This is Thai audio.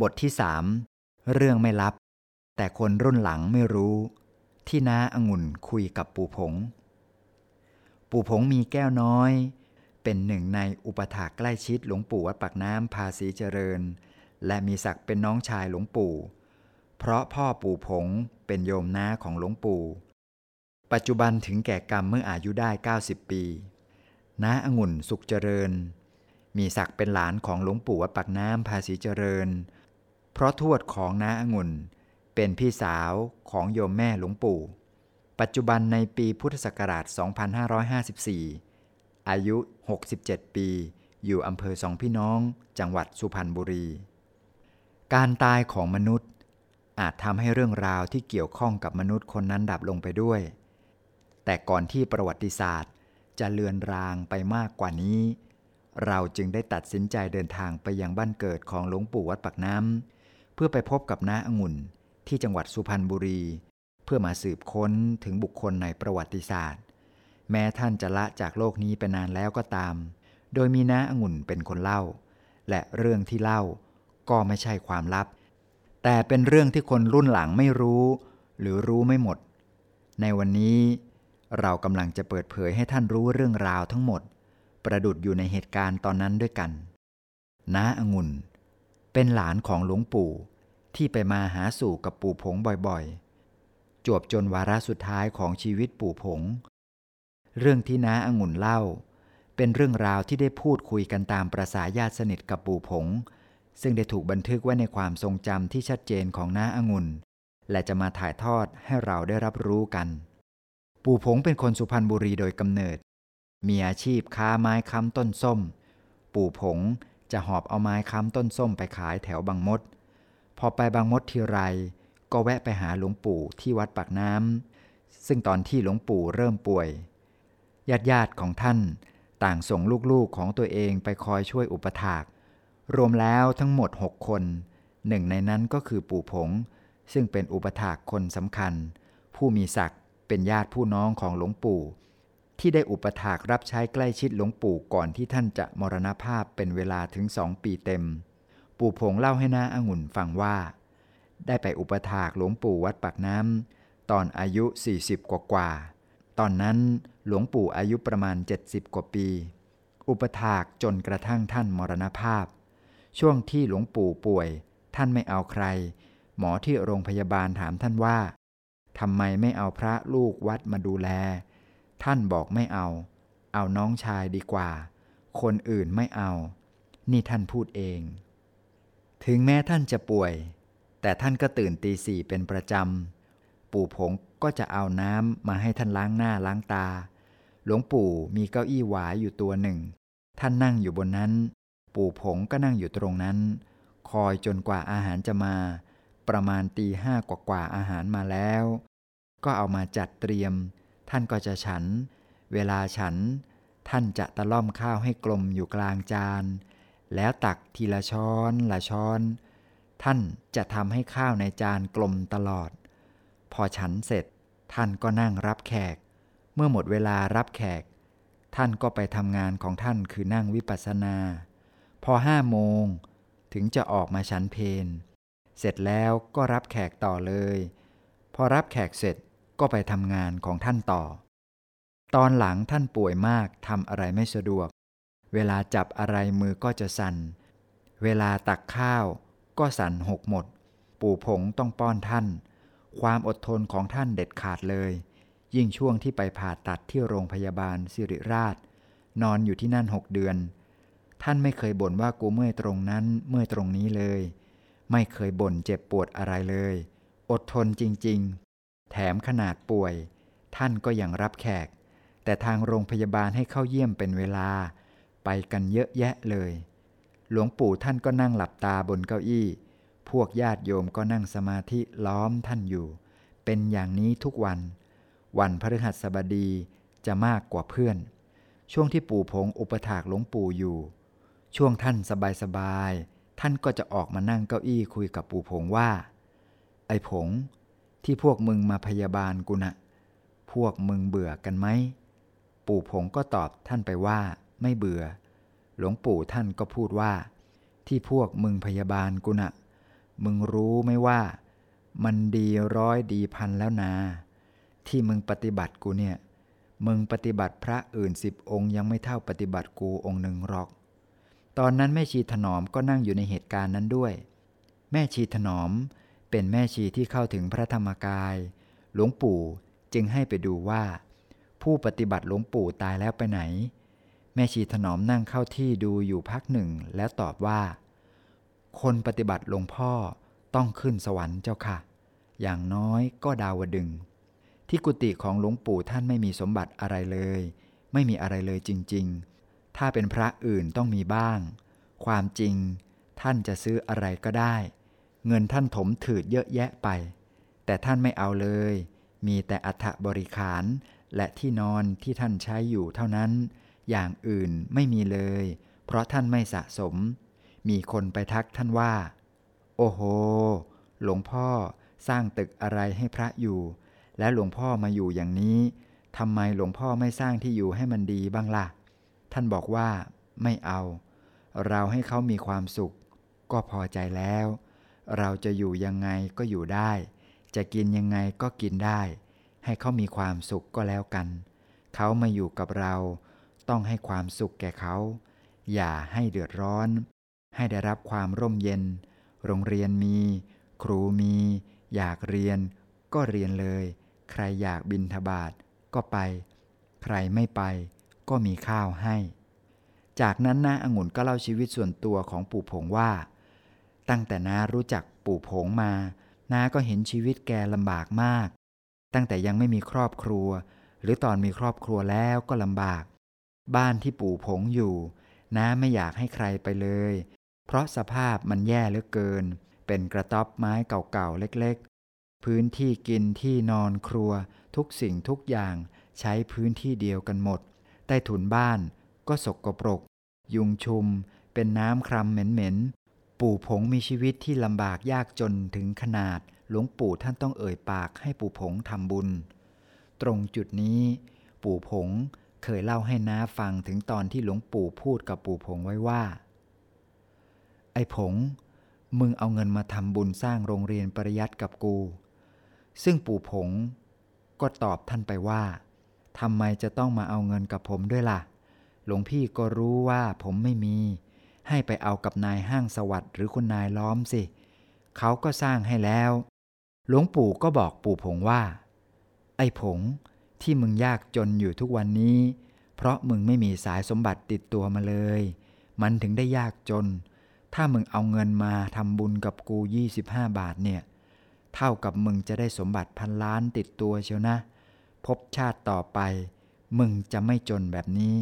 บทที่สามเรื่องไม่ลับ แต่คนรุ่นหลังไม่รู้ ที่น้าอางุ่นคุยกับปู่ผง ปู่ผงมีแก้วน้อย เป็นหนึ่งในอุปถากใกล้ชิดหลวงปู่วัดปากน้ำภาษีเจริญ และมีศักดิ์เป็นน้องชายหลวงปู่ เพราะพ่อปู่ผงเป็นโยมน้าของหลวงปู่ ปัจจุบันถึงแก่กรรมเมื่ออายุได้ 90 ปีน้าอางุ่นสุขเจริญ มีศักดิ์เป็นหลานของหลวงปู่วัดปากน้ำภาษีเจริญ เพราะทวดของน้าองุ่น เป็นพี่สาวของโยมแม่หลวงปู่ ปัจจุบันในปีพุทธศักราช 2554 อายุ 67 ปี อยู่อำเภอสองพี่น้อง จังหวัดสุพรรณบุรี การตายของมนุษย์ อาจทำให้เรื่องราวที่เกี่ยวข้องกับมนุษย์คนนั้นดับลงไปด้วย แต่ก่อนที่ประวัติศาสตร์จะเลือนรางไปมากกว่านี้ เราจึงได้ตัดสินใจเดินทางไปยังบ้านเกิดของหลวงปู่วัดปากน้ำ พื่อไปพบกับน้าองุ่นที่จังหวัดสุพรรณบุรี เพื่อมาสืบค้นถึงบุคคลในประวัติศาสตร์ แม้ท่านจะละจากโลกนี้ไปนานแล้วก็ตาม โดยมีน้าองุ่นเป็นคนเล่า และเรื่องที่เล่าก็ไม่ใช่ความลับ แต่เป็นเรื่องที่คนรุ่นหลังไม่รู้ หรือรู้ไม่หมด ในวันนี้ เรากำลังจะเปิดเผยให้ท่านรู้เรื่องราวทั้งหมด ประดุดอยู่ในเหตุการณ์ตอนนั้นด้วยกัน น้าองุ่น เป็นหลานของหลวงปู่ ที่ไปมาหาสู่กับปู่ผงบ่อยๆ จวบจนวาระสุดท้ายของชีวิตปู่ผง เรื่องที่น้าอางุ่นเล่า เป็นเรื่องราวที่ได้พูดคุยกันตามประษาญาติสนิทกับปู่ผง ซึ่งได้ถูกบันทึกไว้ในความทรงจำที่ชัดเจนของน้าอางุ่น และจะมาถ่ายทอดให้เราได้รับรู้กัน ปู่ผงเป็นคนสุพรรณบุรีโดยกำเนิด มีอาชีพค้าไม้ค้ำต้นส้ม ปู่ผง จะหอบเอาไม้ค้ำต้นส้มไปขายแถวบางมด พอไปบางมดทีไร ก็แวะไปหาหลวงปู่ที่วัดปากน้ำซึ่งตอนที่หลวงปู่เริ่มป่วยญาติญาติของท่าน ต่างส่งลูกๆของตัวเองไปคอยช่วยอุปถาก รวมแล้วทั้งหมดหกคน หนึ่งในนั้นก็คือปู่ผง ซึ่งเป็นอุปถากคนสำคัญ ผู้มีศักดิ์เป็นญาติผู้น้องของหลวงปู่ ที่ได้อุปถากรับใช้ใกล้ชิดหลวงปู่ก่อนที่ท่านจะมรณภาพเป็นเวลาถึงสองปีเต็ม ปู่ผงเล่าให้น้าองุ่นฟังว่า ได้ไปอุปถากหลวงปู่วัดปากน้ำตอนอายุ 40 กว่ากว่า ตอนนั้นหลวงปู่อายุประมาณ 70 กว่าปี อุปถากจนกระทั่งท่านมรณภาพ ช่วงที่หลวงปู่ป่วย ท่านไม่เอาใคร หมอที่โรงพยาบาลถามท่านว่าทำไมไม่เอาพระลูกวัดมาดูแล ท่านบอกไม่เอา เอาน้องชายดีกว่า คนอื่นไม่เอา นี่ท่านพูดเอง ถึงแม้ท่านจะป่วย แต่ท่านก็ตื่นตีสี่เป็นประจำ ปู่ผงก็จะเอาน้ำมาให้ท่านล้างหน้าล้างตา หลวงปู่มีเก้าอี้หวายอยู่ตัวหนึ่ง ท่านนั่งอยู่บนนั้น ปู่ผงก็นั่งอยู่ตรงนั้น คอยจนกว่าอาหารจะมา ประมาณตีห้ากว่าๆอาหารมาแล้ว ก็เอามาจัดเตรียม ท่านก็จะฉัน เวลาฉัน ท่านจะตะล่อมข้าวให้กลมอยู่กลางจาน แล้วตักทีละช้อนละช้อน ท่านจะทำให้ข้าวในจานกลมตลอด พอฉันเสร็จ ท่านก็นั่งรับแขก เมื่อหมดเวลารับแขก ท่านก็ไปทำงานของท่านคือนั่งวิปัสสนา พอห้าโมง ถึงจะออกมาฉันเพนเสร็จแล้วก็รับแขกต่อเลย พอรับแขกเสร็จ ก็ไปทำงานของท่านต่อ ตอนหลังท่านป่วยมากทำอะไรไม่สะดวก เวลาจับอะไรมือก็จะสั่น เวลาตักข้าวก็สั่นหกหมด ปู่ผงต้องป้อนท่าน ความอดทนของท่านเด็ดขาดเลย ยิ่งช่วงที่ไปผ่าตัดที่โรงพยาบาลสิริราช นอนอยู่ที่นั่นหกเดือน ท่านไม่เคยบ่นว่ากูเมื่อยตรงนั้นเมื่อยตรงนี้เลย ไม่เคยบ่นเจ็บปวดอะไรเลย อดทนจริงๆ แถมขนาดป่วย ท่านก็ยังรับแขก แต่ทางโรงพยาบาลให้เข้าเยี่ยมเป็นเวลา ไปกันเยอะแยะเลย หลวงปู่ท่านก็นั่งหลับตาบนเก้าอี้ พวกญาติโยมก็นั่งสมาธิล้อมท่านอยู่ เป็นอย่างนี้ทุกวัน วันพฤหัสบดีจะมากกว่าเพื่อน ช่วงที่ปู่ผงอุปถากหลวงปู่อยู่ ช่วงท่านสบายๆท่านก็จะออกมานั่งเก้าอี้คุยกับปู่ผงว่า ไอ้ผง ที่พวกมึงมาพยาบาลกูนะพวกมึงเบื่อกันไหม ปู่ผงก็ตอบท่านไปว่า ไม่เบื่อ หลวงปู่ท่านก็พูดว่า ที่พวกมึงพยาบาลกูนะมึงรู้ไหมว่า มันดีร้อยดีพันแล้วนา ที่มึงปฏิบัติกูเนี่ย มึงปฏิบัติพระอื่นสิบองค์ยังไม่เท่าปฏิบัติกูองค์หนึ่งหรอก ตอนนั้นแม่ชีถนอมก็นั่งอยู่ในเหตุการณ์นั้นด้วย แม่ชีถนอม เป็นแม่ชีที่เข้าถึงพระธรรมกาย หลวงปู่จึงให้ไปดูว่า ผู้ปฏิบัติหลวงปู่ตายแล้วไปไหน แม่ชีถนอมนั่งเข้าที่ดูอยู่พักหนึ่งแล้วตอบว่า คนปฏิบัติหลวงพ่อต้องขึ้นสวรรค์เจ้าค่ะ อย่างน้อยก็ดาวดึง ที่กุฏิของหลวงปู่ท่านไม่มีสมบัติอะไรเลย ไม่มีอะไรเลยจริง ๆ ถ้าเป็นพระอื่นต้องมีบ้าง ความจริงท่านจะซื้ออะไรก็ได้ เงินท่านถมถืดเยอะแยะไป แต่ท่านไม่เอาเลย มีแต่อัฐบริขารและที่นอนที่ท่านใช้อยู่เท่านั้น อย่างอื่นไม่มีเลย เพราะท่านไม่สะสม มีคนไปทักท่านว่า โอ้โห หลวงพ่อสร้างตึกอะไรให้พระอยู่ และหลวงพ่อมาอยู่อย่างนี้ทำไมหลวงพ่อไม่สร้างที่อยู่ให้มันดีบ้างล่ะ ท่านบอกว่าไม่เอา เราให้เขามีความสุข ก็พอใจแล้ว เราจะอยู่ยังไงก็อยู่ได้ จะกินยังไงก็กินได้ ให้เขามีความสุขก็แล้วกัน เขามาอยู่กับเรา ต้องให้ความสุขแก่เขา อย่าให้เดือดร้อน ให้ได้รับความร่มเย็น โรงเรียนมี ครูมี อยากเรียน ก็เรียนเลย ใครอยากบินทบาทก็ไป ใครไม่ไป ก็มีข้าวให้ จากนั้นน้าองุ่นก็เล่าชีวิตส่วนตัวของปู่ผงว่า ตั้งแต่น้ารู้จักปู่ผงมา น้าก็เห็นชีวิตแกลำบากมาก ตั้งแต่ยังไม่มีครอบครัว หรือตอนมีครอบครัวแล้วก็ลำบาก บ้านที่ปู่ผงอยู่ น้าไม่อยากให้ใครไปเลย เพราะสภาพมันแย่เหลือเกิน เป็นกระต๊อบไม้เก่าๆเล็กๆ พื้นที่กินที่นอนครัว ทุกสิ่งทุกอย่างใช้พื้นที่เดียวกันหมด ใต้ถุนบ้านก็สกปรก ยุงชุม เป็นน้ำครำเหม็นๆ ปู่ผงมีชีวิตที่ลำบากยากจนถึงขนาด หลวงปู่ท่านต้องเอ่ยปากให้ปู่ผงทำบุญ ตรงจุดนี้ ปู่ผงเคยเล่าให้น้าฟังถึงตอนที่หลวงปู่พูดกับปู่ผงไว้ว่า ไอ้ผง มึงเอาเงินมาทำบุญสร้างโรงเรียนปริยัติกับกู ซึ่งปู่ผง ก็ตอบท่านไปว่าทำไมจะต้องมาเอาเงินกับผมด้วยล่ะ หลวงพี่ก็รู้ว่าผมไม่มี ให้ไปเอากับนายห้างสวัสดิ์หรือคุณนายล้อมสิ เขาก็สร้างให้แล้ว หลวงปู่ก็บอกปู่ผงว่า ไอ้ผงที่มึงยากจนอยู่ทุกวันนี้ เพราะมึงไม่มีสายสมบัติติดตัวมาเลย มันถึงได้ยากจน ถ้ามึงเอาเงินมาทำบุญกับกู 25 บาทเนี่ย เท่ากับมึงจะได้สมบัติพันล้านติดตัวเชียวนะ พบชาติต่อไป มึงจะไม่จนแบบนี้